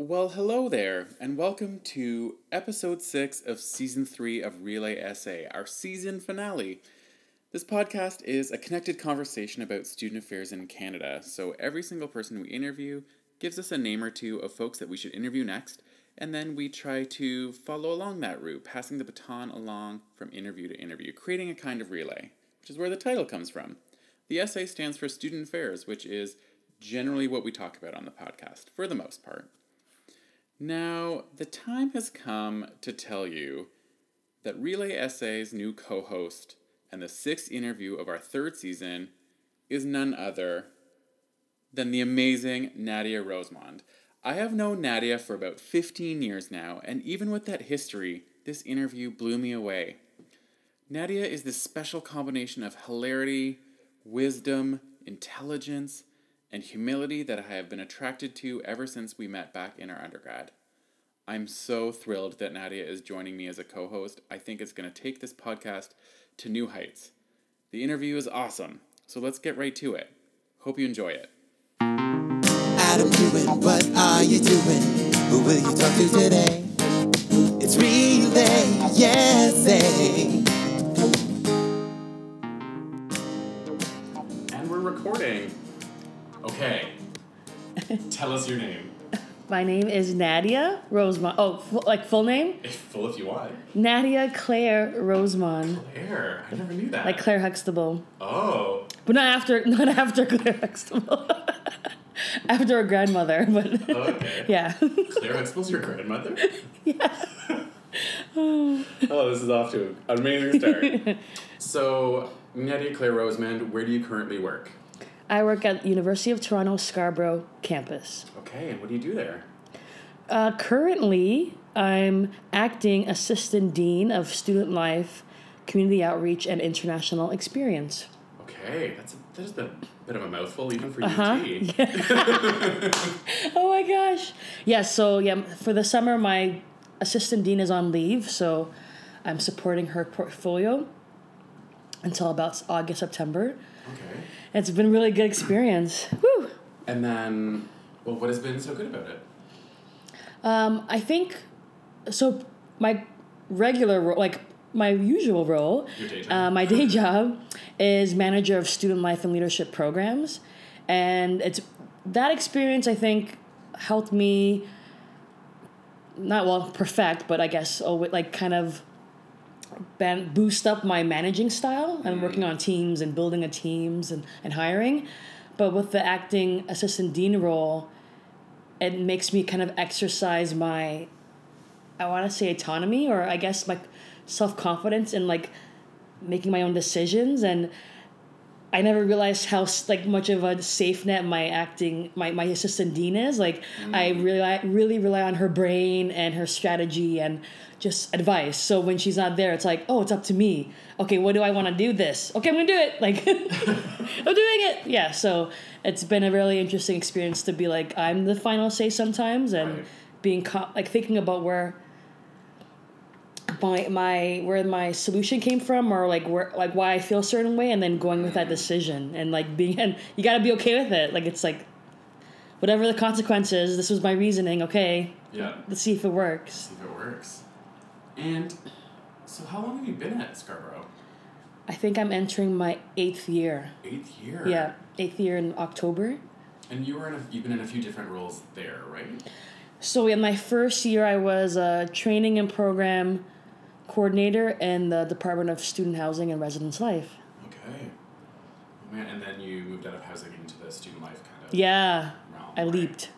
Well, hello there, and welcome to episode six of season three of Relay Essay, our season finale. This podcast is a connected conversation about student affairs in Canada. So every single person we interview gives us a name or two of folks that we should interview next, and then we try to follow along that route, passing the baton along from interview to interview, creating a kind of relay, which is where the title comes from. The essay stands for Student Affairs, which is generally what we talk about on the podcast, for the most part. Now, the time has come to tell you that Relay SA's new co host and the sixth interview of our third season is none other than the amazing Nadia Rosemond. I have known Nadia for about 15 years now, and even with that history, this interview blew me away. Nadia is this special combination of hilarity, wisdom, intelligence, and humility that I have been attracted to ever since we met back in our undergrad. I'm so thrilled that Nadia is joining me as a co host. I think it's going to take this podcast to new heights. The interview is awesome, so let's get right to it. Hope you enjoy it. Adam doing? What are you doing? Who will you talk to today? It's Relay USA. Eh. And we're recording. Okay. Tell us your name. My name is Nadia Rosemond. Oh, fu- like full name? Full if you want. Nadia Claire Rosemond. Claire. I never knew that. Like Claire Huxtable. Oh. But not after not after Claire Huxtable. after her grandmother, but oh, Okay. yeah. Claire Huxtable's your grandmother? yeah. oh, this is off to an amazing start. so, Nadia Claire Rosemond, where do you currently work? I work at University of Toronto Scarborough campus. Okay, and what do you do there? Uh, currently, I'm acting assistant dean of student life, community outreach, and international experience. Okay, that's a, that is a bit of a mouthful even for Uh-huh. UT. Oh my gosh. Yeah, so yeah, for the summer my assistant dean is on leave, so I'm supporting her portfolio until about August, September. Okay. It's been a really good experience. Woo! And then, well, what has been so good about it? Um, I think so my regular role like my usual role, day uh, my day job is manager of student life and leadership programs, and it's that experience I think helped me not well perfect, but I guess oh, like kind of ban- boost up my managing style. I'm mm. working on teams and building a teams and, and hiring, but with the acting assistant dean role, it makes me kind of exercise my I want to say autonomy or I guess my self confidence in like making my own decisions. And I never realized how like much of a safe net my acting my, my assistant dean is. Like I mm. really really rely on her brain and her strategy and just advice. So when she's not there it's like oh it's up to me. Okay what do I want to do this? Okay I'm gonna do it. Like I'm doing it. Yeah so it's been a really interesting experience to be like I'm the final say sometimes and Right. being co- like thinking about where my my where my solution came from or like where like why I feel a certain way and then going with that mm. decision and like being and you got to be okay with it like it's like whatever the consequences this was my reasoning okay Yeah. let's see if it works See if it works. And so, how long have you been at Scarborough? I think I'm entering my eighth year Eighth year. yeah eighth year in October And you were in a, you've been in a few different roles there, right? so in my first year I was a training and program coordinator in the Department of Student Housing and Residence Life Okay. Oh, man, and then you moved out of housing into the student life kind of. yeah realm, I right? leaped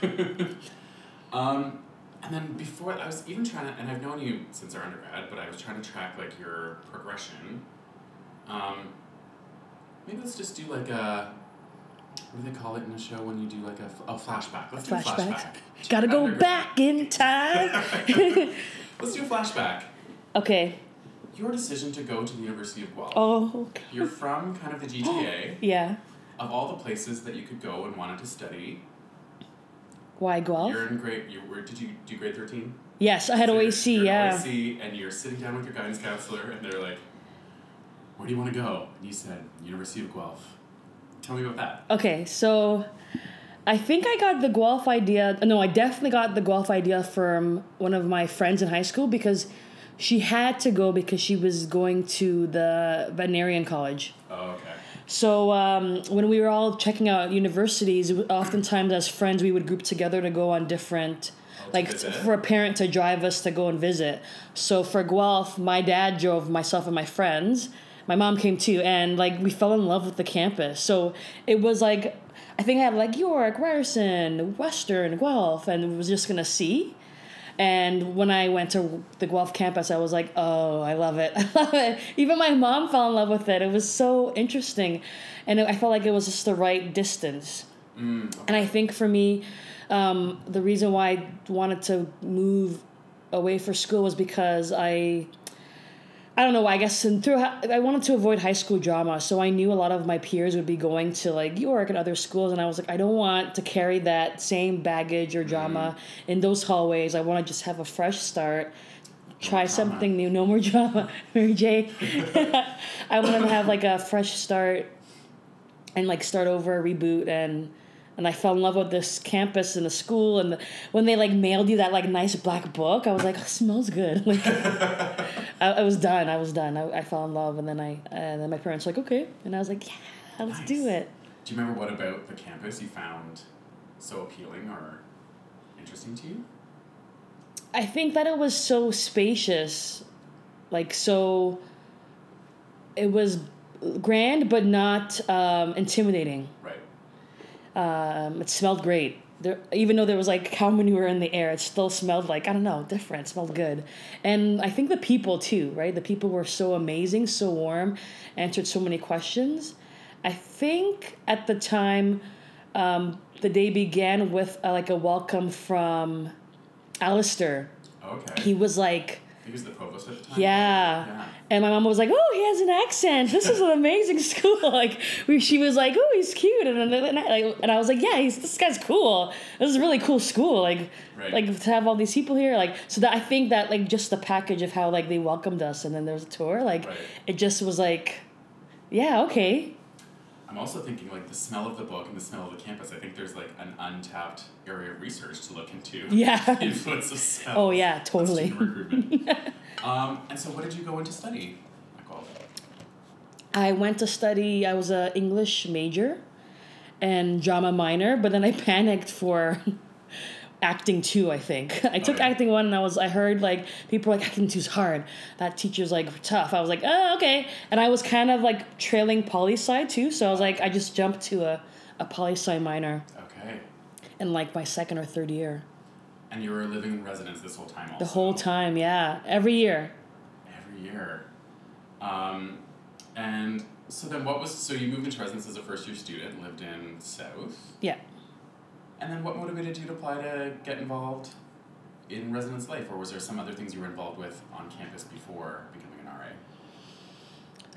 um, and then before I was even trying to, and I've known you since our undergrad, but I was trying to track like your progression. Um, maybe let's just do like a. What do they call it in the show when you do like a, a flashback? Let's do a flashback. flashback. Gotta go undergrad. back in time. Let's do a flashback. Okay. Your decision to go to the University of Guelph. Oh, okay. You're from kind of the GTA. yeah. of all the places that you could go and wanted to study, Why Guelph? you're in grade. You were. Did you do grade thirteen? yes, I had So OAC. you're Yeah. OAC, and you're sitting down with your guidance counselor, and they're like, "Where do you want to go?" And you said, "University of Guelph." Tell me about that. Okay, so I think I got the Guelph idea. No, I definitely got the Guelph idea from one of my friends in high school because she had to go because she was going to the veterinarian college. Oh, okay. So um, when we were all checking out universities, oftentimes as friends we would group together to go on different, like Oh, visit? for a parent to drive us to go and visit. So for Guelph, my dad drove myself and my friends. My mom came too, and like we fell in love with the campus. So it was like I think I had like York, Ryerson, Western, Guelph, and was just gonna see. And when I went to the Guelph campus, I was like, oh, I love it. I love it. Even my mom fell in love with it. It was so interesting. And I felt like it was just the right distance. And I think for me, um, the reason why I wanted to move away for school was because I. I don't know. I guess and through I wanted to avoid high school drama, so I knew a lot of my peers would be going to like York and other schools, and I was like, I don't want to carry that same baggage or drama mm-hmm. in those hallways. I want to just have a fresh start, try drama. something new. No more drama, Mary J. I want to have like a fresh start, and like start over, reboot, and and I fell in love with this campus and the school, and the, when they like mailed you that like nice black book, I was like, oh, smells good. Like, I, I was done. I was done. I, I fell in love, and then I and then my parents were like, okay, and I was like, yeah, let's do it. Do you remember what about the campus you found so appealing or interesting to you? I think that it was so spacious, like so. It was grand, but not um, intimidating. Right. Um, it smelled great. There, even though there was like cow manure in the air, it still smelled like I don't know, different. It smelled good, and I think the people too, right? The people were so amazing, so warm, answered so many questions. I think at the time, um, the day began with uh, like a welcome from Alastair. Okay. He was like. He was the provost at the time. Yeah. Yeah. And my mom was like, "Oh, he has an accent. This is an amazing school." Like, we, she was like, "Oh, he's cute," and and, and, I, like, and I was like, "Yeah, he's this guy's cool. This is a really cool school. Like, Right. like to have all these people here. Like, so that I think that like just the package of how like they welcomed us, and then there was a tour. Like, Right. it just was like, yeah, okay, I'm also thinking like the smell of the book and the smell of the campus. I think there's like an untapped area of research to look into. Yeah. influence of smell. Oh, yeah, totally. recruitment. um, and so, what did you go into study I went to study. I was a English major and drama minor, but then I panicked for acting two. I think I took Okay. acting one, and I was I heard like people were like acting two's hard. That teacher's like tough. I was like, oh okay, and I was kind of like trailing poli sci too, so I was like I just jumped to a a poli sci minor Okay. in like my second or third year. And you were living in residence this whole time. Also. The whole time, yeah, every year. Every year. Um, and so then, what was so you moved into residence as a first year student, lived in South, Yeah. And then what motivated you to apply to get involved in residence life, or was there some other things you were involved with on campus before becoming an RA?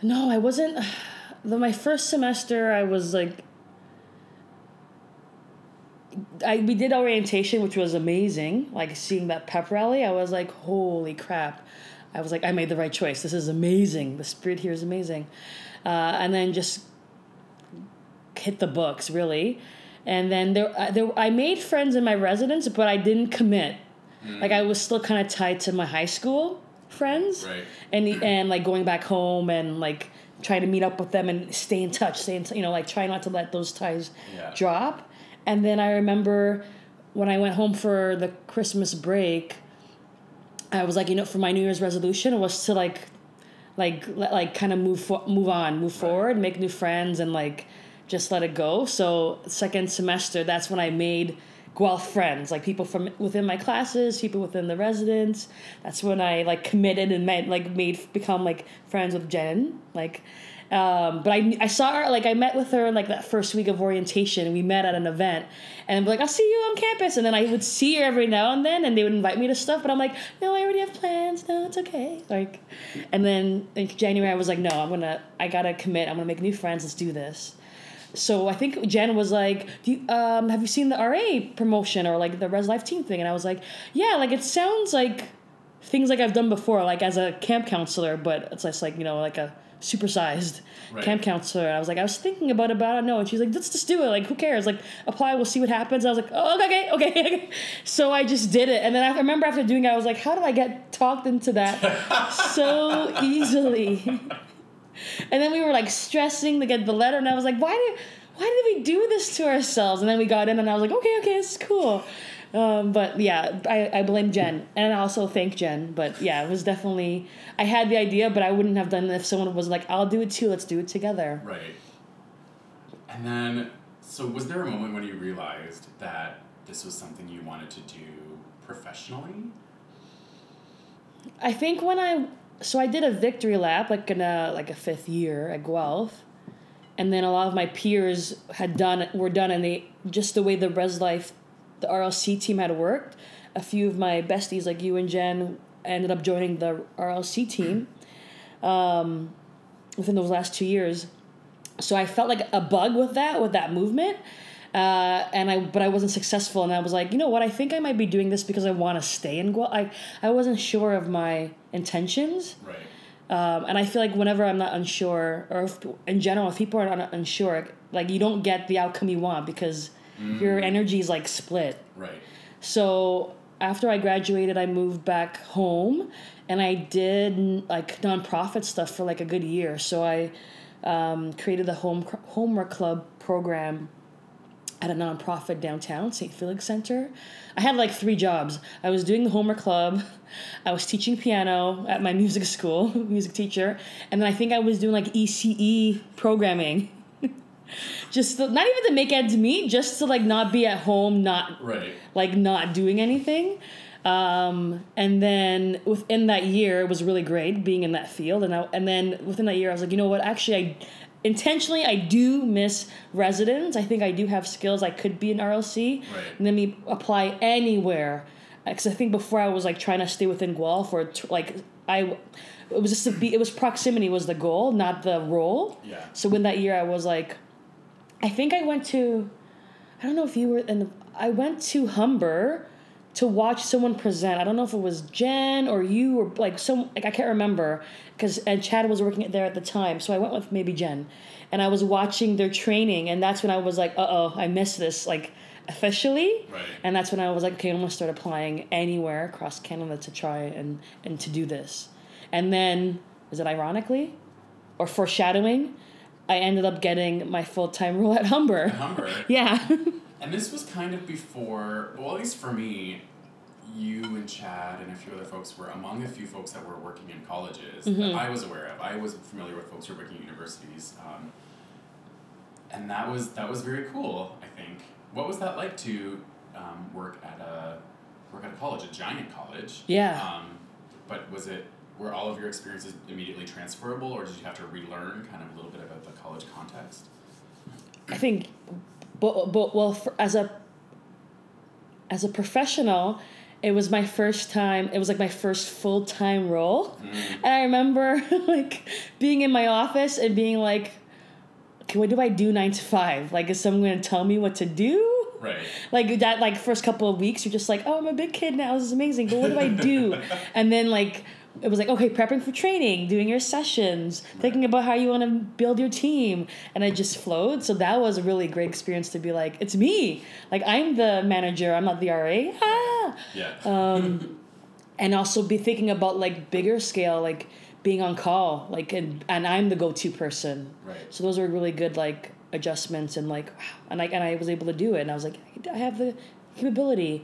No, I wasn't. The, my first semester, I was like, I we did orientation, which was amazing. Like seeing that pep rally, I was like, holy crap! I was like, I made the right choice. This is amazing. The spirit here is amazing, uh, and then just hit the books really, and then there, uh, there I made friends in my residence, but I didn't commit. Like I was still kind of tied to my high school friends Right. and and like going back home and like try to meet up with them and stay in touch, stay in t- you know like try not to let those ties Yeah. drop. And then I remember when I went home for the Christmas break, I was like, you know, for my New Year's resolution was to like, like like kind of move fo- move on, move forward, make new friends, and like just let it go. So second semester, that's when I made Guelph friends, like people from within my classes, people within the residence. That's when I like committed and met, like made become like friends with Jen, like. Um, but I, I saw her like I met with her like that first week of orientation. We met at an event, and I'm like, I'll see you on campus. And then I would see her every now and then, and they would invite me to stuff. But I'm like, no, I already have plans. No, it's okay. Like, and then in January I was like, no, I'm gonna, I gotta commit. I'm gonna make new friends. Let's do this. So I think Jen was like, do you, um, have you seen the RA promotion or like the Res Life team thing? And I was like, yeah, like it sounds like things like I've done before, like as a camp counselor, but it's just like you know like a supersized Right. camp counselor. And I was like, I was thinking about it, but I don't know. And she's like, let's just do it. Like, who cares? Like, apply. We'll see what happens. I was like, oh, okay, okay, okay. So I just did it, and then I remember after doing it, I was like, how did I get talked into that so easily? And then we were like stressing to get the letter, and I was like, why did why did we do this to ourselves? And then we got in, and I was like, okay, okay, this is cool. Um, but yeah, I, I blame Jen, and I also thank Jen. But yeah, it was definitely I had the idea, but I wouldn't have done it if someone was like, I'll do it too. Let's do it together. Right. And then, so was there a moment when you realized that this was something you wanted to do professionally? I think when I so I did a victory lap like in a like a fifth year at Guelph, and then a lot of my peers had done were done, and they just the way the Res Life, the RLC team had worked. A few of my besties like you and Jen ended up joining the RLC team. Um, within those last two years, so I felt like a bug with that with that movement. Uh, and I, but I wasn't successful, and I was like, you know what? I think I might be doing this because I want to stay in Guelph. I, I wasn't sure of my intentions, Right. um, and I feel like whenever I'm not unsure, or if, in general, if people are not unsure, like you don't get the outcome you want because your energy is like split. Right. So after I graduated, I moved back home, and I did like nonprofit stuff for like a good year. So I um, created the home homework club program at a nonprofit downtown, St. Felix Center. I had like three jobs. I was doing the homework club, I was teaching piano at my music school, music teacher, and then I think I was doing like ECE programming. just to, not even to make ends meet, just to like not be at home, not Right. like not doing anything. Um, and then within that year, it was really great being in that field. And I, and then within that year, I was like, you know what? Actually, I intentionally I do miss residents. I think I do have skills. I could be an RLC. Right. And then me apply anywhere. Uh, because I think before I was like trying to stay within Guelph or t- like I. It was just to be. It was proximity was the goal, not the role. Yeah. So in that year, I was like, I think I went to, I don't know if you were in the, I went to Humber to watch someone present. I don't know if it was Jen or you or like some, like I can't remember because, and Chad was working there at the time. So I went with maybe Jen and I was watching their training and that's when I was like, uh oh, I missed this like officially. Right. And that's when I was like, okay, I'm gonna start applying anywhere across Canada to try and, and to do this. And then, is it ironically or foreshadowing? I ended up getting my full time role at Humber. Humber. Yeah. And this was kind of before, well, at least for me, you and Chad and a few other folks were among a few folks that were working in colleges that I was aware of. I was familiar with folks who were working at universities, um, and that was that was very cool. I think. What was that like to um, work at a work at a college, a giant college? Yeah. Um, but was it were all of your experiences immediately transferable, or did you have to relearn kind of a little bit about the college context? I think, but, but well, for, as a as a professional, it was my first time. It was like my first full time role, mm. and I remember like being in my office and being like, "Okay, what do I do nine to five? Like, is someone going to tell me what to do?" Right. like that like first couple of weeks you're just like oh i'm a big kid now this is amazing but what do i do and then like it was like okay prepping for training doing your sessions thinking about how you want to build your team and it just flowed so that was a really great experience to be like it's me like i'm the manager i'm not the ra ah! Yeah. Um, and also be thinking about like bigger scale like being on call like and, and i'm the go-to person Right. so those were really good like adjustments and like wow. and I and I was able to do it and I was like I have the capability.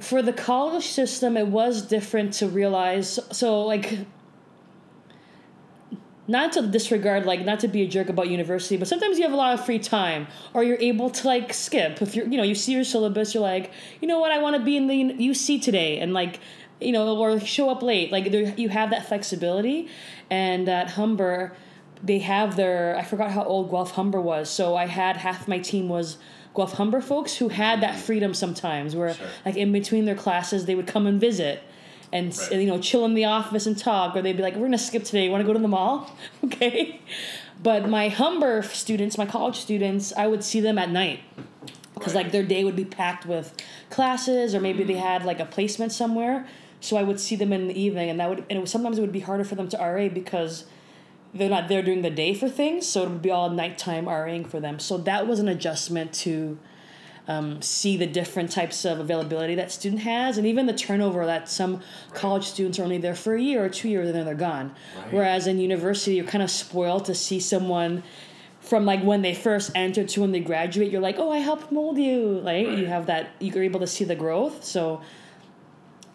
For the college system it was different to realize so like not to disregard like not to be a jerk about university but sometimes you have a lot of free time or you're able to like skip. If you're you know you see your syllabus you're like you know what? I want to be in the uc today and like you know or show up late. Like there, you have that flexibility and at humber they have their i forgot how old guelph humber was so i had half my team was guelph humber folks who had that mm-hmm. freedom sometimes where Sure. like in between their classes they would come and visit and Right. you know chill in the office and talk or they'd be like we're gonna skip today. You want to go to the mall? Okay. But my humber students my college students i would see them at night. Because Right. like their day would be packed with classes or maybe they mm-hmm. had like a placement somewhere. So I would see them in the evening, and that would and it was, sometimes it would be harder for them to RA because they're not there during the day for things, so it would be all nighttime RAing for them. So that was an adjustment to um, see the different types of availability that student has, and even the turnover that some college students are only there for a year or two years and then they're gone. Right. Whereas in university, you're kind of spoiled to see someone from like when they first enter to when they graduate. You're like, oh, I helped mold you. Like Right. you have that, you're able to see the growth. So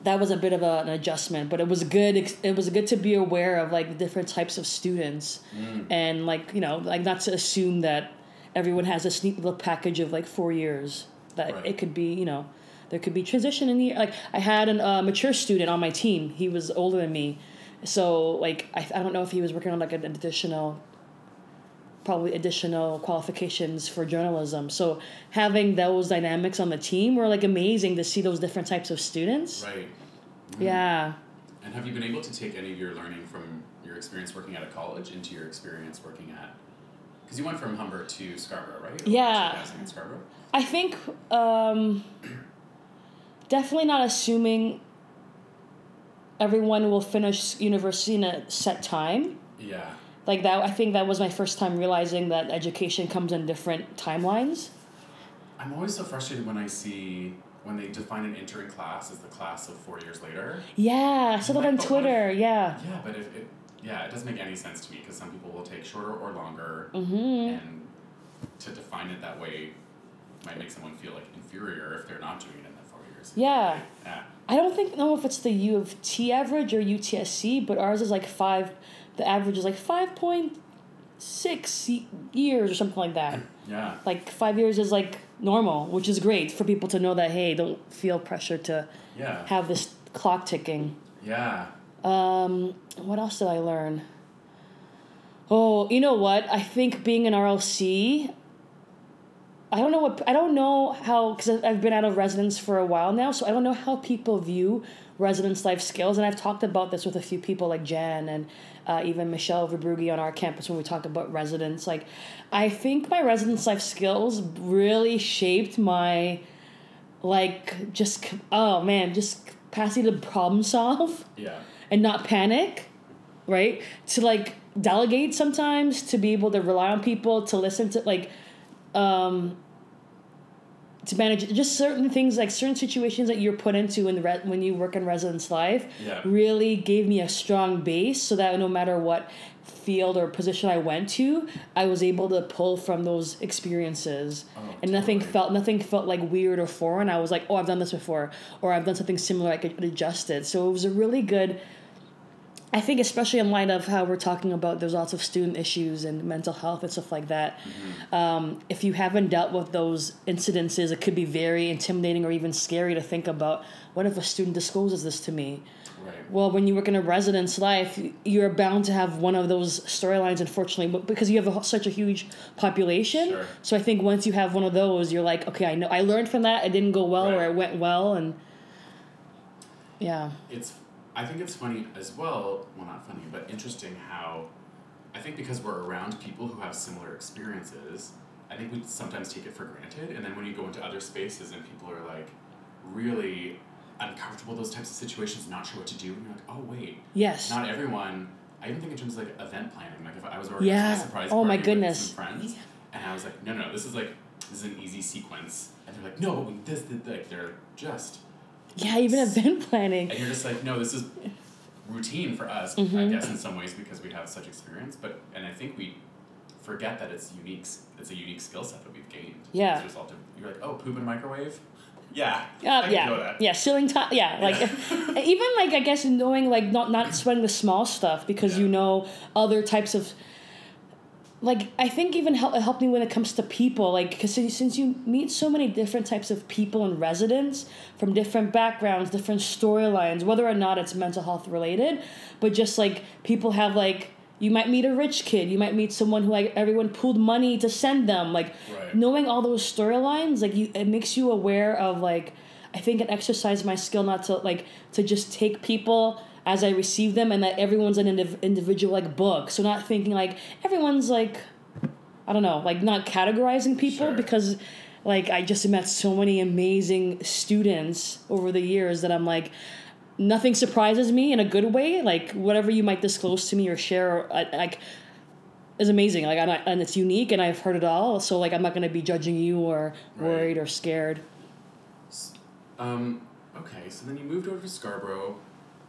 that was a bit of a, an adjustment, but it was good. It was good to be aware of like different types of students, and like you know, like not to assume that everyone has this neat little package of like four years. That Right. it could be, you know, there could be transition in the like. I had a uh, mature student on my team. He was older than me, so like I, I don't know if he was working on like an additional probably additional qualifications for journalism. So having those dynamics on the team were like amazing to see those different types of students. Right. Yeah. And have you been able to take any of your learning from your experience working at a college into your experience working at? Because you went from Humber to Scarborough, right? Or Yeah. Scarborough. I think um, definitely not assuming everyone will finish university in a set time. Yeah. Like that, I think that was my first time realizing that education comes in different timelines. I'm always so frustrated when I see when they define an entering class as the class of four years later. Yeah, I saw that on Twitter. Yeah. Yeah, but if it, yeah, it doesn't make any sense to me because some people will take shorter or longer, Mm-hmm. and to define it that way might make someone feel like inferior if they're not doing it in that four years. Yeah. Yeah. I don't think know if it's the U of T average or UTSC, but ours is like five. The average is like five point six years or something like that. Yeah. Like five years is like normal, which is great for people to know that hey, don't feel pressure to Yeah. have this clock ticking. Yeah. Um, what else did I learn? Oh, you know what? I think being an RLC, I don't know what I don't know how because I've been out of residence for a while now, so I don't know how people view residence life skills. And I've talked about this with a few people like Jan and uh, even Michelle Verbrugi on our campus when we talked about residence. Like, I think my residence life skills really shaped my like just oh man just capacity to problem solve Yeah. and not panic, right? To like delegate sometimes, to be able to rely on people, to listen to like, um, to manage just certain things like certain situations that you're put into in the re- when you work in residence life Yeah. really gave me a strong base so that no matter what field or position I went to, I was able to pull from those experiences. Oh, and nothing felt nothing felt like weird or foreign. I was like, oh, I've done this before, or I've done something similar. I could adjust it. So it was a really good. I think, especially in light of how we're talking about, there's lots of student issues and mental health and stuff like that. Um, if you haven't dealt with those incidences, it could be very intimidating or even scary to think about. What if a student discloses this to me? Right. Well, when you work in a residence life, you're bound to have one of those storylines, unfortunately, but because you have a, such a huge population. Sure. So I think once you have one of those, you're like, okay, I know, I learned from that. It didn't go well, or it went well, and yeah, It's I think it's funny as well, well not funny, but interesting how I think because we're around people who have similar experiences, I think we sometimes take it for granted and then when you go into other spaces and people are like really uncomfortable with those types of situations, not sure what to do, and you're like, oh wait, yes, not everyone I even think in terms of like event planning. Like if I was organizing Yeah. a surprise Oh, my party with goodness. some friends, and I was like, no, no, this is like this is an easy sequence, and they're like, no, but this, this, like they're just yeah, even event planning. and you're just like, no, this is routine for us, Mm-hmm. I guess, in some ways because we have such experience. But and I think we forget that it's unique. It's a unique skill set that we've gained. Yeah. As a result of you're like, oh, poop in microwave. Yeah. Uh, I can yeah, that. yeah, ceiling time. Yeah, like even like I guess knowing like not not sweating the small stuff because you know other types of. Like I think even help it helped me when it comes to people like because since you meet so many different types of people and residents from different backgrounds, different storylines, whether or not it's mental health related, but just like people have like you might meet a rich kid, you might meet someone who like everyone pooled money to send them, like Right. knowing all those storylines like you it makes you aware of like i think it exercised my skill not to like to just take people as i receive them and that everyone's an indiv- individual like book so not thinking like everyone's like i don't know like not categorizing people Sure. because like i just met so many amazing students over the years that i'm like nothing surprises me in a good way. Like whatever you might disclose to me or share, like is amazing. Like I'm not, and it's unique, and I've heard it all. So like I'm not gonna be judging you or Right. worried or scared. Um, okay, so then you moved over to Scarborough,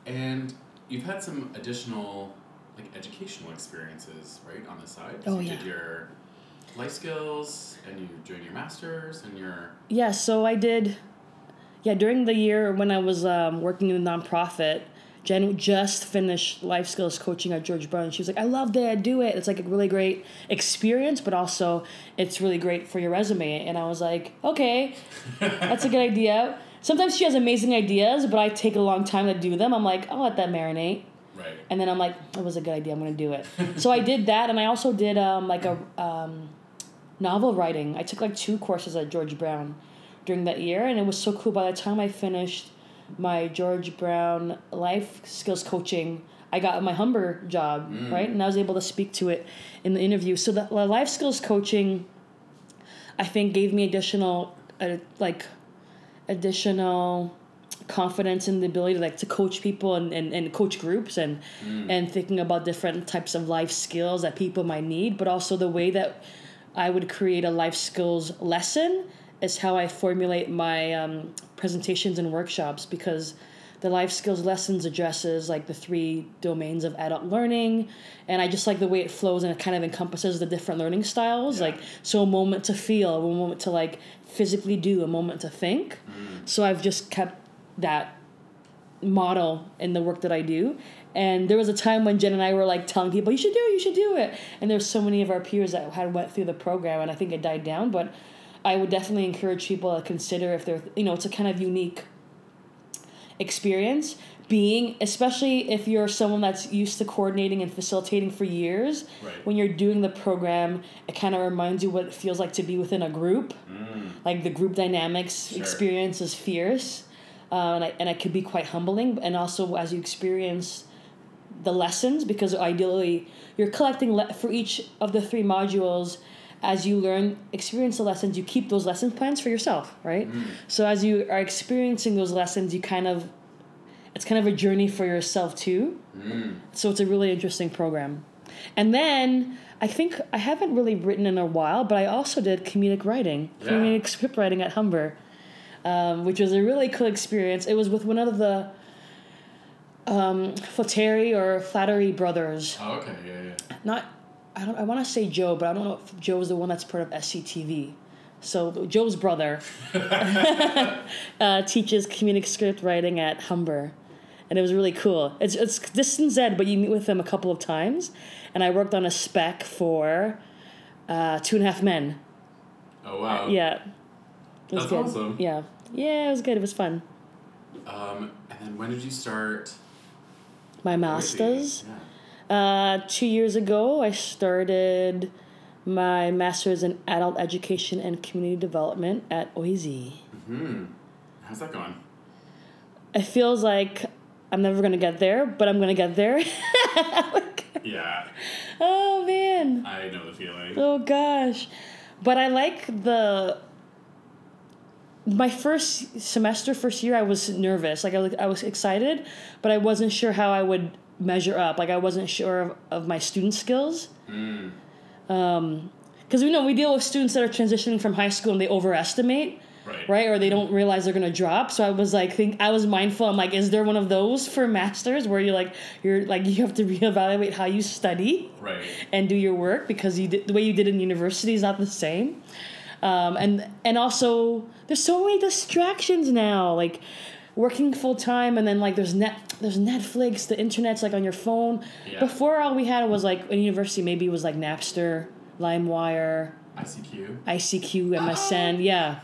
and you've had some additional like educational experiences, right, on the side. Oh, you yeah. did your life skills, and you're doing your masters, and your Yeah, so I did. Yeah, during the year when I was um, working in the nonprofit, Jen just finished life skills coaching at George Brown. She was like, "I loved it. Do it. It's like a really great experience, but also it's really great for your resume." And I was like, "Okay, that's a good idea." Sometimes she has amazing ideas, but I take a long time to do them. I'm like, "I'll let that marinate." right. And then I'm like, it was a good idea. I'm gonna do it. so I did that, and I also did um, like a um, novel writing. I took like two courses at George Brown during that year, and it was so cool. By the time I finished my George Brown life skills coaching, I got my Humber job, right, and I was able to speak to it in the interview. So the, the life skills coaching, I think, gave me additional, uh, like, additional confidence in the ability like to coach people and, and, and coach groups and and thinking about different types of life skills that people might need but also the way that i would create a life skills lesson is how i formulate my um, presentations and workshops because the life skills lessons addresses like the three domains of adult learning and i just like the way it flows and it kind of encompasses the different learning styles Yeah. like so a moment to feel a moment to like physically do a moment to think mm. so i've just kept that model in the work that I do. And there was a time when Jen and I were like telling people, "You should do it, you should do it." And there's so many of our peers that had went through the program, and I think it died down. But I would definitely encourage people to consider if they're, you know, it's a kind of unique experience. Being, especially if you're someone that's used to coordinating and facilitating for years, Right. when you're doing the program, it kind of reminds you what it feels like to be within a group. Like the group dynamics Sure. experience is fierce uh, and, I, and it could be quite humbling. And also, as you experience the lessons, because ideally you're collecting le- for each of the three modules. As you learn, experience the lessons, you keep those lesson plans for yourself, right? So as you are experiencing those lessons, you kind of, it's kind of a journey for yourself too. So it's a really interesting program. And then I think I haven't really written in a while, but I also did comedic writing, Yeah. comedic script writing at Humber um, which was a really cool experience. It was with one of the um, Flaherty or Flattery brothers. Oh, okay, yeah, yeah. Not, I don't. I want to say Joe, but I don't know if Joe is the one that's part of SCTV. So Joe's brother uh, teaches comedic script writing at Humber, and it was really cool. It's it's distance ed, but you meet with them a couple of times, and I worked on a spec for uh, Two and a Half Men. Oh wow. Yeah. It was That's good. awesome. Yeah. Yeah, it was good. It was fun. Um, and then when did you start? My masters. Yeah. Uh, two years ago, I started my master's in adult education and community development at OISE. Hmm. How's that going? It feels like I'm never gonna get there, but I'm gonna get there. Yeah, oh man. I know the feeling. Oh gosh. But I like the my first semester, first year, I was nervous. Like I was, I was excited, but I wasn't sure how I would measure up. Like I wasn't sure of, of my student skills. Mm. Um, because we know we deal with students that are transitioning from high school and they overestimate, Right. right? Or they don't realize they're gonna drop. So I was like, think I was mindful. I'm like, is there one of those for masters where you're like, you're like you have to reevaluate how you study? Right. and do your work because you did, the way you did in university is not the same. Um, and and also there's so many distractions now, like working full time and then like there's net there's Netflix, the internet's like on your phone. Yeah. Before all we had was like in university maybe it was like Napster, LimeWire, ICQ. ICQ, MSN, yeah.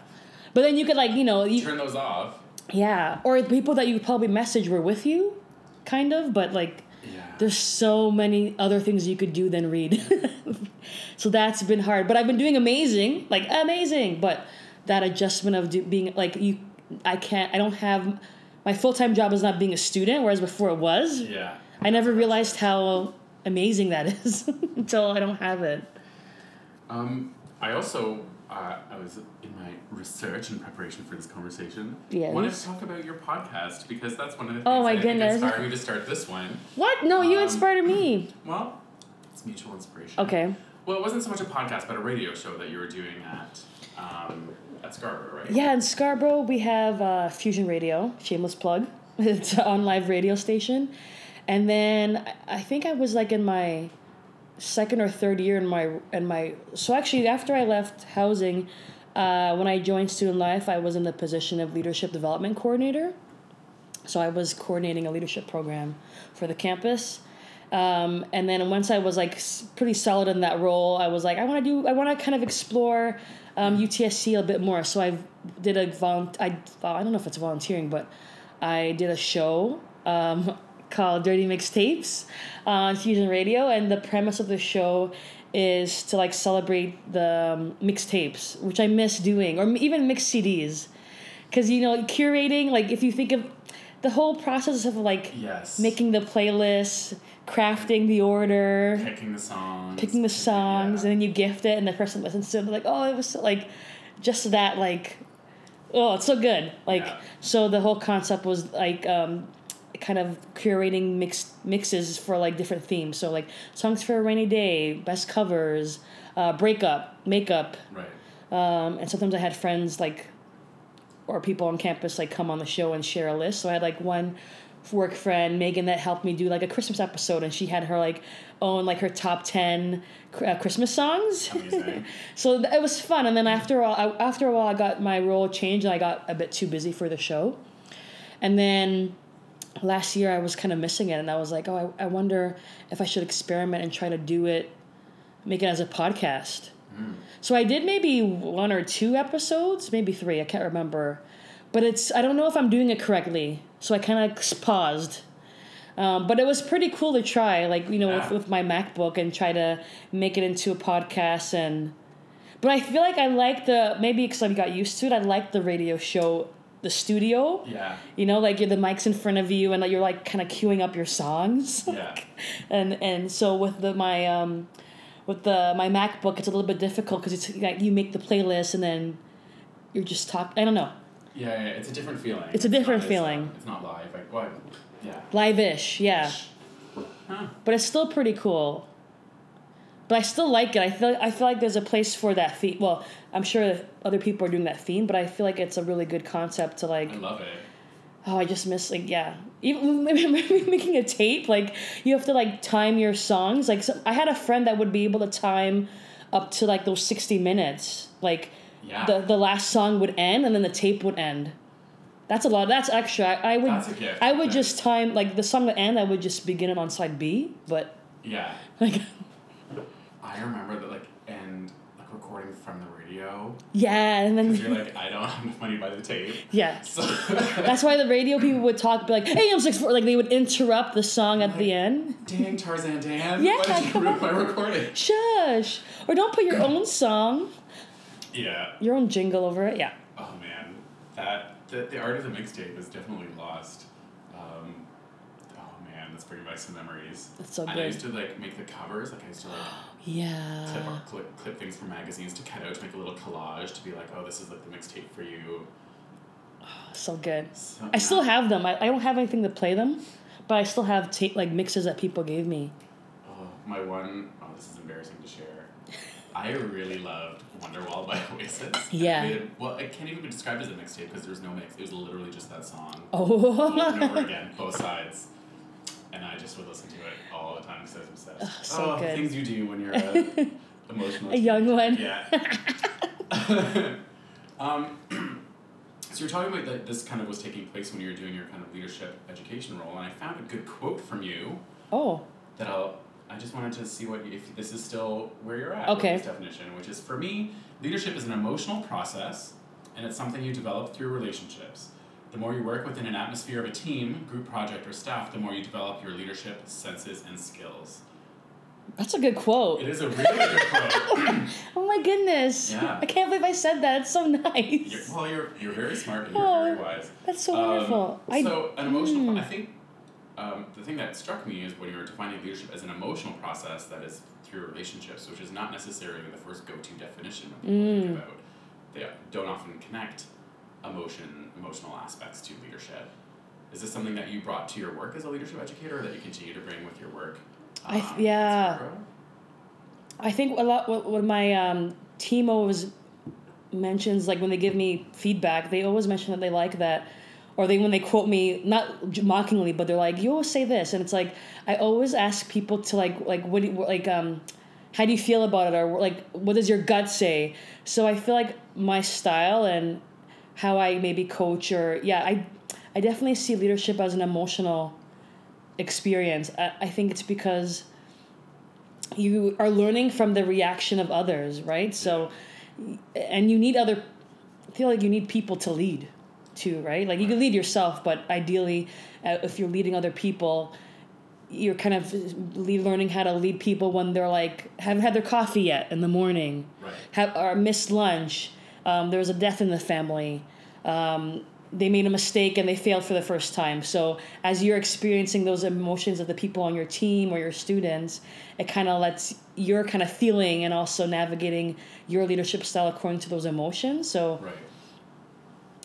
But then you could like you know you, Turn those off. yeah, or the people that you probably message were with you, kind of, but like Yeah. there's so many other things you could do than read. so that's been hard. But I've been doing amazing, like amazing. But that adjustment of do, being like you, I can't. I don't have my full time job is not being a student, whereas before it was. Yeah. I never realized how amazing that is until I don't have it. Um, I also uh, I was in my research and preparation for this conversation. Yes. Wanted to talk about your podcast because that's one of the things Oh my that goodness. inspired me to start this one. What? No, you Um, inspired me. Well, it's mutual inspiration. Okay. Well, it wasn't so much a podcast, but a radio show that you were doing at um, at Scarborough, right? Yeah, in Scarborough we have uh, Fusion Radio, shameless plug. It's an on live radio station. And then I think I was like in my second or third year in my in my so actually after I left housing, uh, when I joined Student Life, I was in the position of leadership development coordinator. So I was coordinating a leadership program for the campus. Um, and then once I was like pretty solid in that role, I was like, I want to do, I want to kind of explore um, UTSC a bit more. So I did a volun, I, I don't know if it's volunteering, but I did a show um, called Dirty Mixtapes on Fusion Radio, and the premise of the show is to like celebrate the um, mixtapes, which I miss doing, or even mix CDs, because you know curating. Like if you think of the whole process of like Yes. making the playlist, crafting the order, picking the songs. picking the songs, Yeah. and then you gift it, and the person listens to it. Like, oh, it was so, like just that like, oh, it's so good. Like Yeah. so, the whole concept was like. um kind of curating mixed mixes for like different themes so like songs for a rainy day best covers uh, breakup makeup Right. um, and sometimes I had friends like, or people on campus like come on the show and share a list. So I had like one work friend, Megan, that helped me do like a Christmas episode, and she had her like own like her top ten uh, Christmas songs. So th- it was fun. And then after all, I, after a while, I got my role changed, and I got a bit too busy for the show. And then last year, I was kind of missing it, and I was like, oh, I, I wonder if I should experiment and try to do it, make it as a podcast. So I did maybe one or two episodes, maybe three, I can't remember. But it's I don't know if I'm doing it correctly. So I kind of paused. Um, but it was pretty cool to try, like you know, Yeah. with, with my MacBook and try to make it into a podcast. And but I feel like I like the maybe because I got used to it. I like the radio show, the studio. Yeah. You know, like you're the mics in front of you, and like, you're like kind of queuing up your songs. Yeah. and and so with the my um with the my MacBook, it's a little bit difficult because it's like you make the playlist and then you're just talk. I don't know, Yeah, yeah, it's a different feeling. It's a different not- feeling. It's not, it's not live. Like what? Yeah. live-ish, yeah. Huh. But it's still pretty cool. But I still like it. I feel I feel like there's a place for that theme. Well, I'm sure other people are doing that theme, but I feel like it's a really good concept to like. I love it. Oh, I just miss like yeah. Even making a tape, like you have to like time your songs. Like so, I had a friend that would be able to time up to like those sixty minutes. Like Yeah. the the last song would end and then the tape would end. That's a lot. That's extra. I, I would That's a gift. I would just time like the song would end. I would just begin it on side B, but Yeah. like I remember that like recording from the radio. yeah, and Because you're like, I don't have enough money by the tape. yeah. So That's why the radio people would talk, be like, "Hey, I'm six four. Like they would interrupt the song at the end. dang Tarzan Dan. Yeah, Why did you come ruin on. my recording? Shush, or don't put your own song, Yeah. your own jingle over it. Yeah. Oh man, that the, the art of the mixtape is definitely lost. Um, oh man, that's bringing back some memories. That's so And I used to like make the covers. Like I used to like clip, Yeah. or clip clip things from magazines to cut out to make a little collage to be like, oh, this is like the mixtape for you. Ah, so good. So, I still have them. I, I don't have anything to play them, but I still have tape like mixes that people gave me. Oh, my one oh this is embarrassing to share. I really loved Wonderwall by Oasis. Yeah. I well, it can't even be described as a mixtape because there was no mix. It was literally just that song. Oh. over and over again, both sides. And I just would listen to it all the time because I was obsessed. so oh, good. things you do when you're a emotional. A young one. Yeah. um, so you're talking about that this kind of was taking place when you were doing your kind of leadership education role, and I found a good quote from you Oh. that I'll. I just wanted to see what if this is still where you're at Okay. with this definition, which is for me, leadership is an emotional process, and it's something you develop through relationships. The more you work within an atmosphere of a team, group project, or staff, the more you develop your leadership senses and skills. That's a good quote. It is a really good quote. Oh my goodness. Yeah. I can't believe I said that. It's so You're, nice. well, you're you're very smart and you're Oh, very wise. That's so Um, wonderful. I, so an emotional. mm. I think um, the thing that struck me is when you were defining leadership as an emotional process that is through relationships, which is not necessarily the first go-to definition when people think about. They don't often connect emotion, emotional aspects to leadership. Is this something that you brought to your work as a leadership educator, or that you continue to bring with your work? I th- um, yeah. I think a lot what, what my um, team always mentions, like when they give me feedback, they always mention that they like that, or they when they quote me not mockingly, but they're like, "You always say this," and it's like I always ask people to like like what do you, like um, how do you feel about it, or like what does your gut say? So I feel like my style and how I maybe coach or yeah, I I definitely see leadership as an emotional experience. I, I think it's because you are learning from the reaction of others, right? So, and you need other. I feel like you need people to lead, too, right? Like you can lead yourself, but ideally, uh, if you're leading other people, you're kind of learning how to lead people when they're like haven't had their coffee yet in the morning, Right. have or missed lunch. Um, there was a death in the family. Um, they made a mistake and they failed for the first time. So as you're experiencing those emotions of the people on your team or your students, it kind of lets you're kind of feeling and also navigating your leadership style according to those emotions. So Right.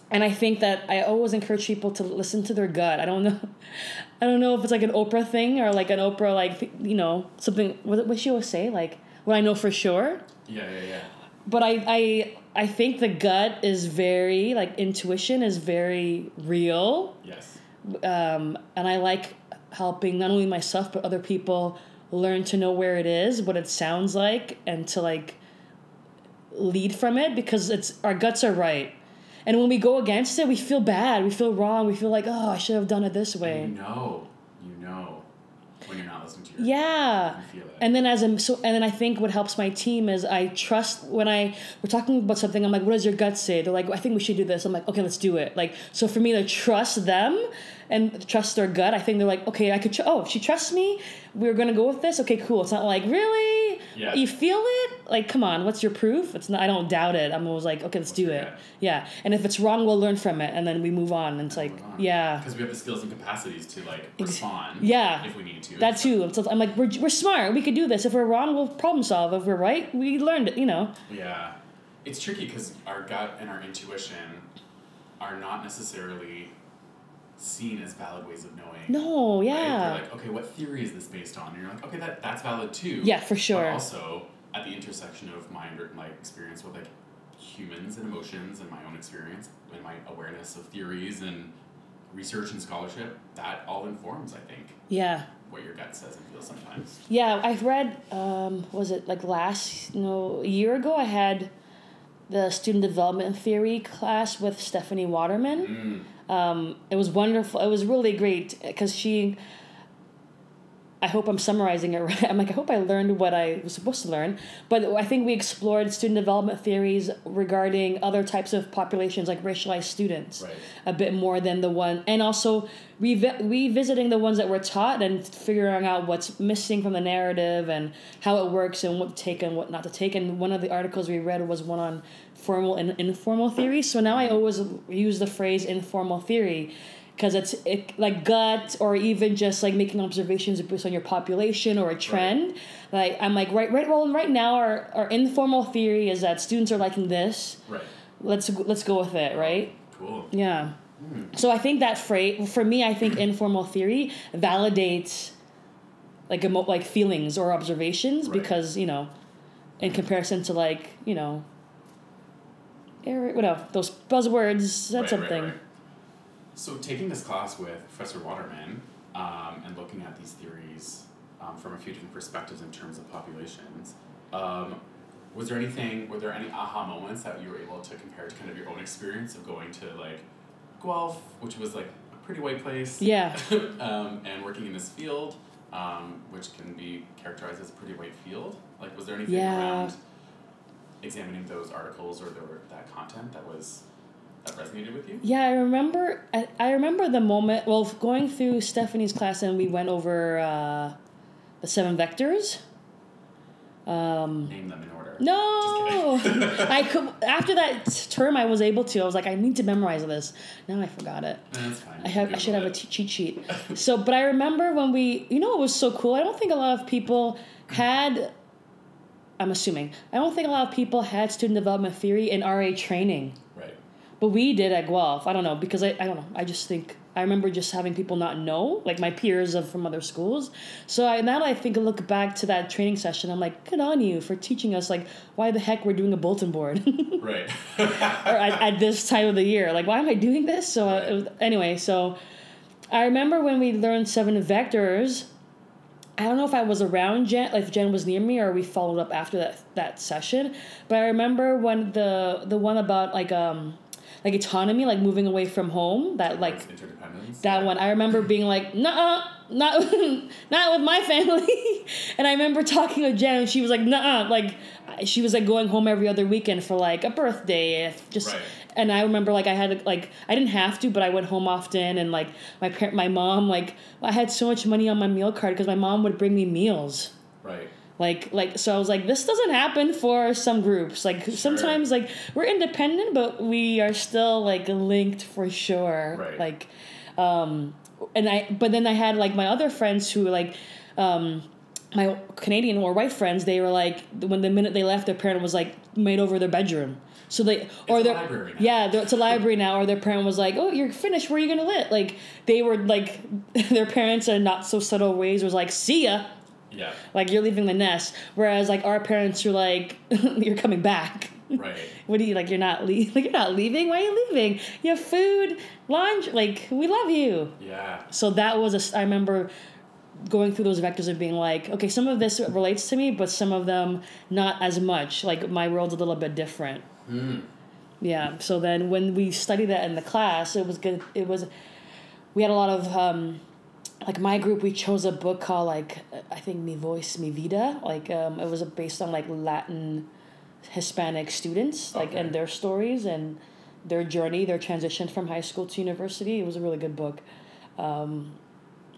and I think that I always encourage people to listen to their gut. I don't know, I don't know if it's like an Oprah thing or like an Oprah like you know something. What what she always say like what I know for sure. Yeah, yeah, yeah. But I I I think the gut is very like intuition is very real, Yes. um, and I like helping not only myself but other people learn to know where it is, what it sounds like, and to like lead from it because it's our guts are right. And when we go against it, we feel bad. We feel wrong. We feel like, oh, I should have done it this way. You know, you know, when you're not listening to your Yeah. You feel it. And then as a so and then I think what helps my team is I trust when I we're talking about something I'm like what does your gut say they're like I think we should do this I'm like okay let's do it like so for me to trust them and trust their gut I think they're like okay I could tr- oh she trusts me we're gonna go with this okay cool it's not like really Yeah. you feel it like come on what's your proof it's not I don't doubt it I'm always like okay let's do it gut? yeah and if it's wrong we'll learn from it and then we move on and it's like yeah Because we have the skills and capacities to like respond. yeah. If we need to. that too so I'm like we're, we're smart we could do this if we're wrong we'll problem solve if we're right we learned it you know Yeah. It's tricky because our gut and our intuition are not necessarily seen as valid ways of knowing. no Right? yeah They're like, okay, what theory is this based on? And you're like, okay, that, that's valid too. Yeah, for sure. But also, at the intersection of my, under- my experience with like humans and emotions and my own experience and my awareness of theories and research and scholarship, that all informs, I think, yeah what your gut says and feels sometimes. Yeah, I've read. Um, was it like last? No, a year ago. I had the student development theory class with Stephanie Waterman. Mm. Um, it was wonderful. It was really great because she. I hope I'm summarizing it right. I'm like, I hope I learned what I was supposed to learn. But I think we explored student development theories regarding other types of populations, like racialized students, Right. a bit more than the one, and also revi- revisiting the ones that were taught and figuring out what's missing from the narrative and how it works and what to take and what not to take. And one of the articles we read was one on formal and informal theory. So now I always use the phrase informal theory because it's it, like gut or even just like making observations based on your population or a trend. Like I'm like right right well right now our, our informal theory is that students are liking this. Right. Let's let's go with it, right? Cool. Yeah. So I think that phrase for me, I think informal theory validates like emo- like feelings or observations Right. because you know, in comparison to like you know, er- what else? Those buzzwords. said Right, right, something. So taking this class with Professor Waterman um, and looking at these theories um, from a few different perspectives in terms of populations, um, was there anything? Were there any aha moments that you were able to compare to kind of your own experience of going to like Guelph, which was like a pretty white place, Yeah. um, and working in this field, um, which can be characterized as a pretty white field? Like, was there anything Yeah. around examining those articles or that content that was that resonated with you? Yeah, I remember. I, I remember the moment. Well, going through Stephanie's class, and we went over uh, the seven vectors. Um, Name them in order. no, I could. After that term, I was able to. I was like, I need to memorize this. Now I forgot it. That's fine. I have. I should have a Google t- cheat sheet. So, but I remember when we. You know, it was so cool. I don't think a lot of people had I'm assuming. I don't think a lot of people had student development theory in RA training. Right. But we did at Guelph. I don't know because I, I don't know. I just think I remember just having people not know, like my peers of from other schools. So I, now I think look back to that training session, I'm like, good on you for teaching us like why the heck we're doing a bulletin board, Right. or at, at this time of the year. Like why am I doing this? So uh, it was, anyway, so I remember when we learned seven vectors. I don't know if I was around Jen, if Jen was near me, or we followed up after that that session. But I remember when the the one about like um like autonomy, like moving away from home, that like interdependence. that one. I remember being like, nah, not not with my family. and I remember talking with Jen, and she was like, nah, like she was like going home every other weekend for like a birthday, if just. Right. And I remember like I had like I didn't have to, but I went home often, and like my parent, my mom, like I had so much money on my meal card because my mom would bring me meals Right. Like like so i was like this doesn't happen for some groups. Like sometimes like we're independent but we are still like linked for sure. Right. like um and i but then i had like my other friends who were like um my canadian or white friends they were like when the minute they left their parent was like made over their bedroom. So they or their yeah it's a library now or their parent was like oh you're finished. Where are you gonna live? Like they were like their parents in not so subtle ways. Was like see ya Yeah. like you're leaving the nest whereas like our parents are like you're coming back. Right. what do you like you're not le- like you're not leaving? Why are you leaving? You have food lunch like we love you. Yeah. so that was a i remember going through those vectors of being like okay some of this relates to me but some of them not as much. Like my world's a little bit different. Yeah so then when we studied that in the class it was good it was we had a lot of um like my group we chose a book called like i think mi voz mi vida like um it was based on like latin hispanic students like Okay. and their stories and their journey their transition from high school to university it was a really good book um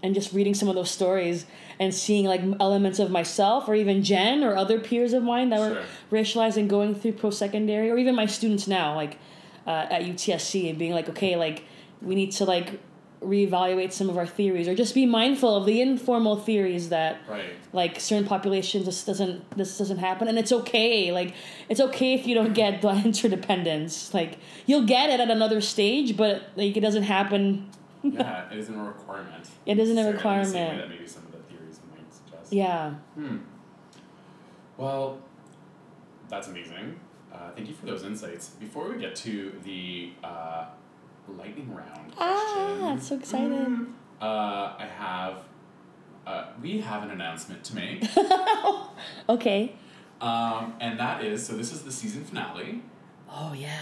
and just reading some of those stories and seeing like elements of myself or even jen or other peers of mine that were Sure. racialized and going through post-secondary or even my students now like uh, at utsc and being like okay like we need to like reevaluate some of our theories or just be mindful of the informal theories that Right. like certain populations this doesn't this doesn't happen and it's okay like it's okay if you don't get the interdependence like you'll get it at another stage but like it doesn't happen Yeah. It isn't a requirement. It isn't a necessarily in the same way requirement. that maybe some of the theories might suggest. yeah Hmm. Well, that's amazing. Uh, thank you for those insights. Before we get to the uh, lightning round ah questions, so excited uh, I have. Uh, we have an announcement to make, okay um, and that is so. This is the season finale oh yeah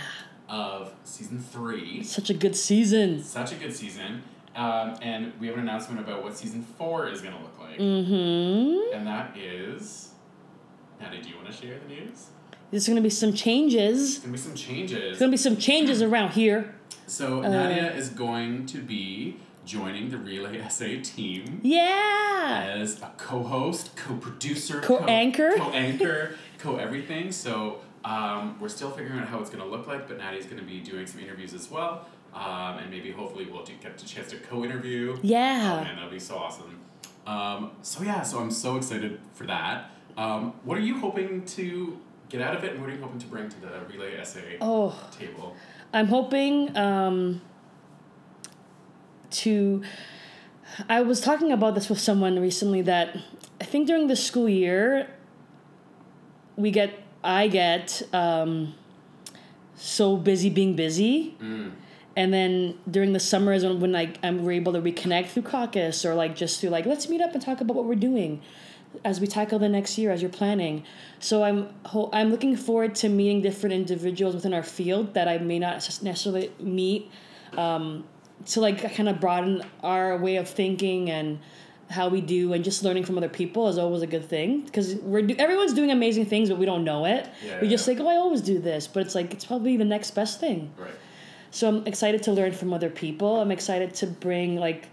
of season three. such a good season Such a good season, um, and we have an announcement about what season four is going to look like, mm-hmm and that is. Natty, do you want to share the news? there's gonna be some changes There's gonna be some changes. there's gonna be some changes around here So Uh, Nadia is going to be joining the Relay SA team yeah as a co-host, co-producer, Co-anchor. co- co-anchor, co-everything. So um, we're still figuring out how it's going to look like, but Nadia's going to be doing some interviews as well, um, and maybe hopefully we'll get a chance to co-interview. Oh yeah man, that'll be so awesome. Um, so yeah, so I'm so excited for that. Um, what are you hoping to get out of it, and what are you hoping to bring to the Relay SA oh table? I'm hoping um, to. I was talking about this with someone recently that I think during the school year, we get, I get um, so busy being busy. And then during the summers when, when like I'm, we're able to reconnect through caucus or like just through like let's meet up and talk about what we're doing as we tackle the next year as you're planning. So I'm ho- I'm looking forward to meeting different individuals within our field that I may not necessarily meet um, to like kind of broaden our way of thinking and how we do and just learning from other people is always a good thing because we're do- everyone's doing amazing things but we don't know it. Yeah, we just yeah. think oh I always do this but it's like it's probably the next best thing. Right. So I'm excited to learn from other people. I'm excited to bring like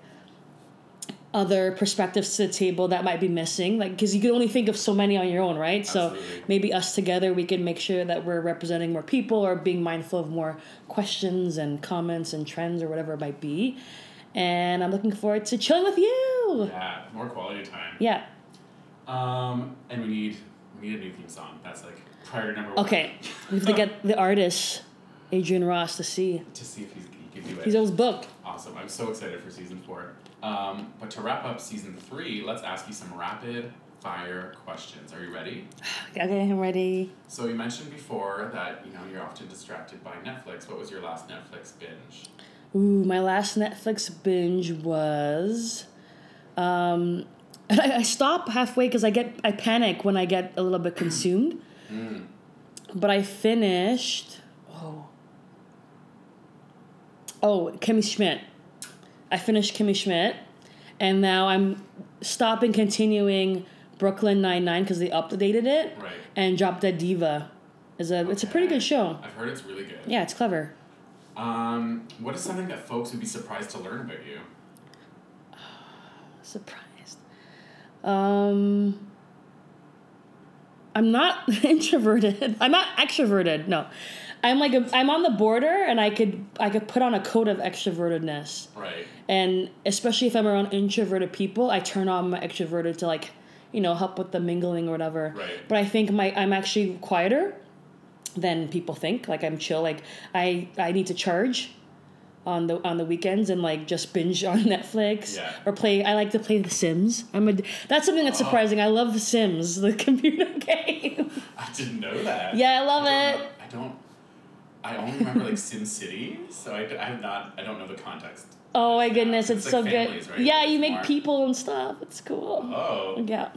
other perspectives to the table that might be missing like because you can only think of so many on your own right so maybe us together we can make sure that we're representing more people or being mindful of more questions and comments and trends or whatever it might be and i'm looking forward to chilling with you Yeah, more quality time. yeah Um, and we need We need a new theme song. That's like priority number one. Okay, we have to get the artist, Adrian Ross, to see. To see if he's, he can do it. He's always booked. Awesome. I'm so excited for season four. Um, but to wrap up season three, let's ask you some rapid fire questions. Are you ready? Okay, I'm ready. So you mentioned before that you know you're often distracted by Netflix. What was your last Netflix binge? Ooh, my last Netflix binge was. Um, and I, I stop halfway because I get I panic when I get a little bit consumed. But I finished. Oh. Kimmy Schmidt. I finished Kimmy Schmidt, and now I'm stopping continuing Brooklyn Nine Nine because they updated it Right. and Drop Dead Diva. Is a it's a pretty good show. I've heard it's really good. Yeah, it's clever. Um, what is something that folks would be surprised to learn about you? Surprised. Um, I'm not introverted. I'm not extroverted. No, I'm like a, I'm on the border, and I could I could put on a coat of extrovertedness. Right. And especially if I'm around introverted people, I turn on my extroverted to like, you know, help with the mingling or whatever. Right. But I think my I'm actually quieter than people think. Like I'm chill. Like I I need to charge on the on the weekends and like just binge on Netflix Yeah. or play. I like to play The Sims. I'm a that's something that's oh. surprising. I love The Sims, the computer game. I didn't know that. Yeah, I love don't it. know- I don't. I only remember like Sim City, so I, I have not. I don't know the context. oh my goodness, it's it's, like so families, good. right? Yeah, you make people and stuff. It's cool. Oh. Yeah.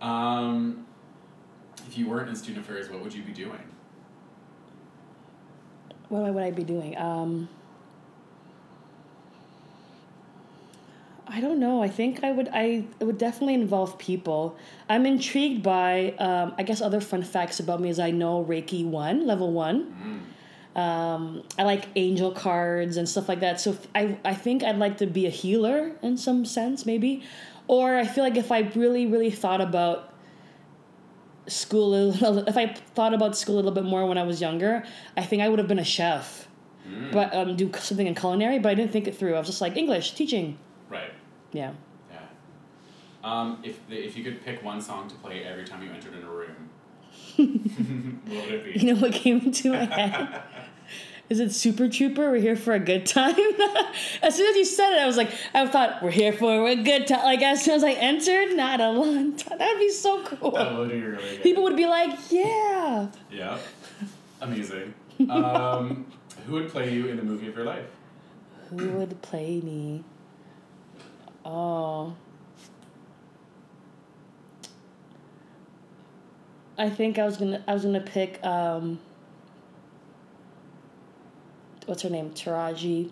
Um, if you weren't in student affairs, what would you be doing? what would I be doing? Um, I don't know. I think I would. I it would definitely involve people. I'm intrigued by. Um, I guess other fun facts about me is I know Reiki one level one. Um, I like angel cards and stuff like that. So I I think I'd like to be a healer in some sense, maybe, or I feel like if I really really thought about school a little, if I thought about school a little bit more when I was younger, I think I would have been a chef. But um, do something in culinary, but I didn't think it through. I was just like English teaching. Right. Yeah. Yeah. Um, if the, if you could pick one song to play every time you entered in a room, what would it be? You know what came into my head? Is it Super Trooper? We're here for a good time. as soon as you said it, I was like, I thought we're here for a good time. Like as soon as I entered, not a long time. That'd be so cool. That would be really good. People would be like, yeah. Yeah. Amazing. Um, who would play you in the movie of your life? Who would play me? Oh. I think I was gonna I was gonna pick um what's her name? Taraji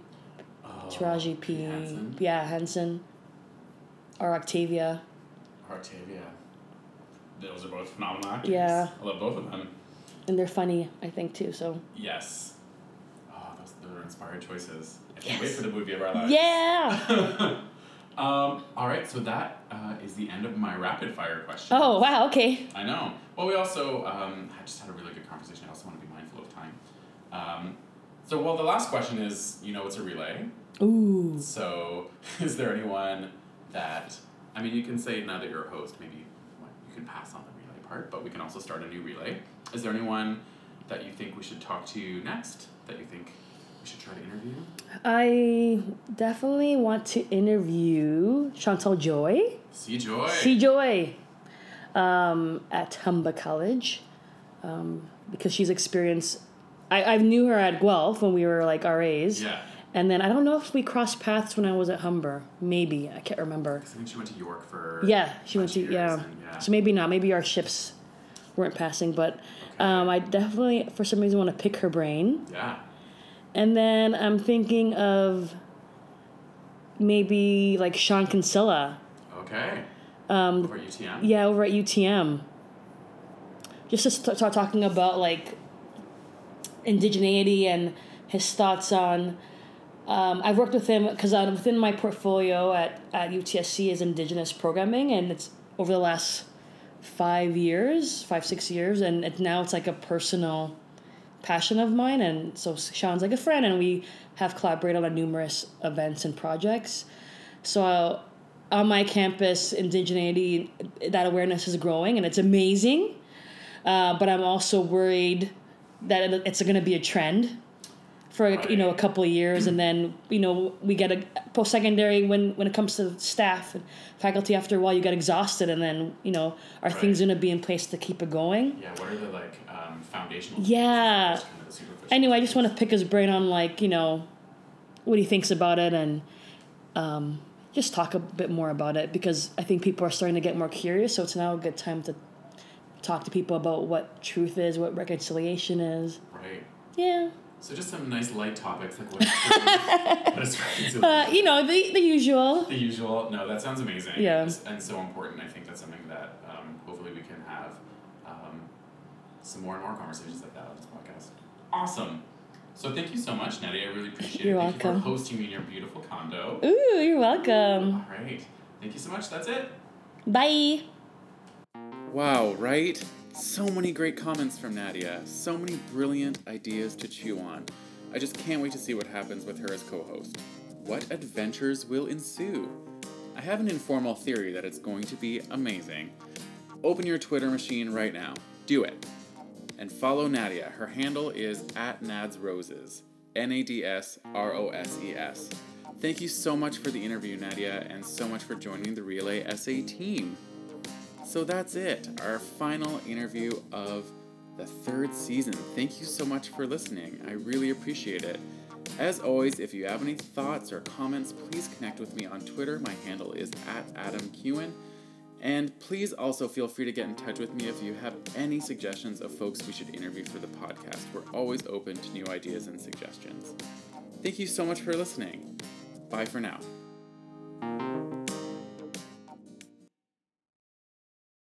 Oh, Taraji P Hansen Yeah, Henson. Or Octavia. Octavia. Those are both phenomenal actors. Yeah. I love both of them. And they're funny, I think too, so Yes. Oh, those, those are inspired choices. I can't wait for the movie of our lives. Yeah. um, all right, so that uh, is the end of my rapid fire question. oh wow, okay. I know. Well, we also um, had just had a really good conversation. I also want to be mindful of time. Um, so, well, the last question is, you know, it's a relay. Ooh. So, is there anyone that I mean, you can say now that you're a host, maybe you can pass on the relay part, but we can also start a new relay. Is there anyone that you think we should talk to next? That you think we should try to interview? I definitely want to interview Chantal Joy. See Joy. See Joy um, at Humber College um, because she's experienced. I, I knew her at Guelph when we were like RAs. Yeah. And then I don't know if we crossed paths when I was at Humber. Maybe. I can't remember. I think she went to York for. Yeah, she went to, yeah. and, yeah. So maybe not. Maybe our ships weren't passing, but um, I definitely, for some reason, want to pick her brain. Yeah. And then I'm thinking of maybe like Sean Kinsella. Okay. Um, Over at UTM. Yeah, over at UTM. Just to start talking about like indigeneity and his thoughts on. Um, I've worked with him because uh, within my portfolio at, at UTSC is Indigenous programming, and it's over the last five years, five six years, and it, now it's like a personal passion of mine. And so Sean's like a friend, and we have collaborated on numerous events and projects. So on my campus, indigeneity, that awareness is growing and it's amazing. Uh, but I'm also worried that it's going to be a trend for you know a couple of years, and then you know we get a post secondary when when it comes to staff and faculty. After a while, you get exhausted, and then you know are things going to be in place to keep it going? Yeah, what are the like um, foundational? Yeah. kind of Anyway, I just want to pick his brain on like you know what he thinks about it and um, just talk a bit more about it because I think people are starting to get more curious. So it's now a good time to talk to people about what truth is, what reconciliation is. Right. Yeah, So just some nice light topics like what is, what is reconciliation? uh, you know the the usual. the usual. No, that sounds amazing. Yeah. and- so important. I think that's something that um, hopefully we can have um, some more and more conversations like that on this podcast. Awesome. So thank you so much, Nettie. I really appreciate You're it. Thank welcome. you for hosting me in your beautiful condo. Ooh, you're welcome. All right. Thank you so much. That's it. Bye. Wow, right? So many great comments from Nadia. So many brilliant ideas to chew on. I just can't wait to see what happens with her as co host. What adventures will ensue? I have an informal theory that it's going to be amazing. Open your Twitter machine right now. Do it. And follow Nadia. Her handle is at nadsroses. N A D S R O S E S. Thank you so much for the interview, Nadia, and so much for joining the Relay SA team. So that's it, our final interview of the third season. Thank you so much for listening. I really appreciate it. As always, if you have any thoughts or comments, please connect with me on Twitter. My handle is at Adam Kewen. And please also feel free to get in touch with me if you have any suggestions of folks we should interview for the podcast. We're always open to new ideas and suggestions. Thank you so much for listening. Bye for now.